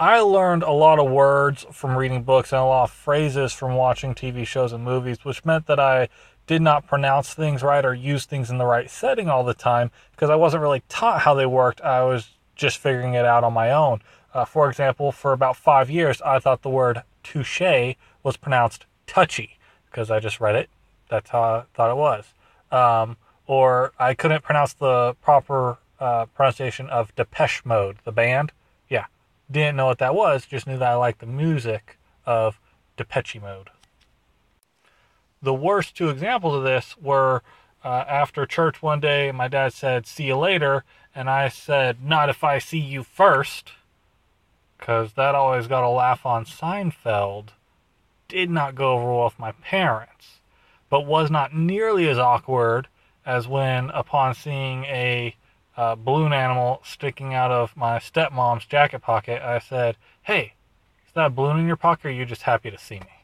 I learned a lot of words from reading books and a lot of phrases from watching TV shows and movies, which meant that I did not pronounce things right or use things in the right setting all the time because I wasn't really taught how they worked. I was just figuring it out on my own. Uh, for example, for about five years, I thought the word touche was pronounced touchy because I just read it. That's how I thought it was. Um, or I couldn't pronounce the proper uh, pronunciation of Depeche Mode, the band. Didn't know what that was, just knew that I liked the music of Depeche Mode. The worst two examples of this were uh, after church one day, my dad said, See you later. And I said, Not if I see you first. Because that always got a laugh on Seinfeld. Did not go over well with my parents, but was not nearly as awkward as when, upon seeing a uh, balloon animal sticking out of my stepmom's jacket pocket, I said, Hey, is that a balloon in your pocket or are you just happy to see me?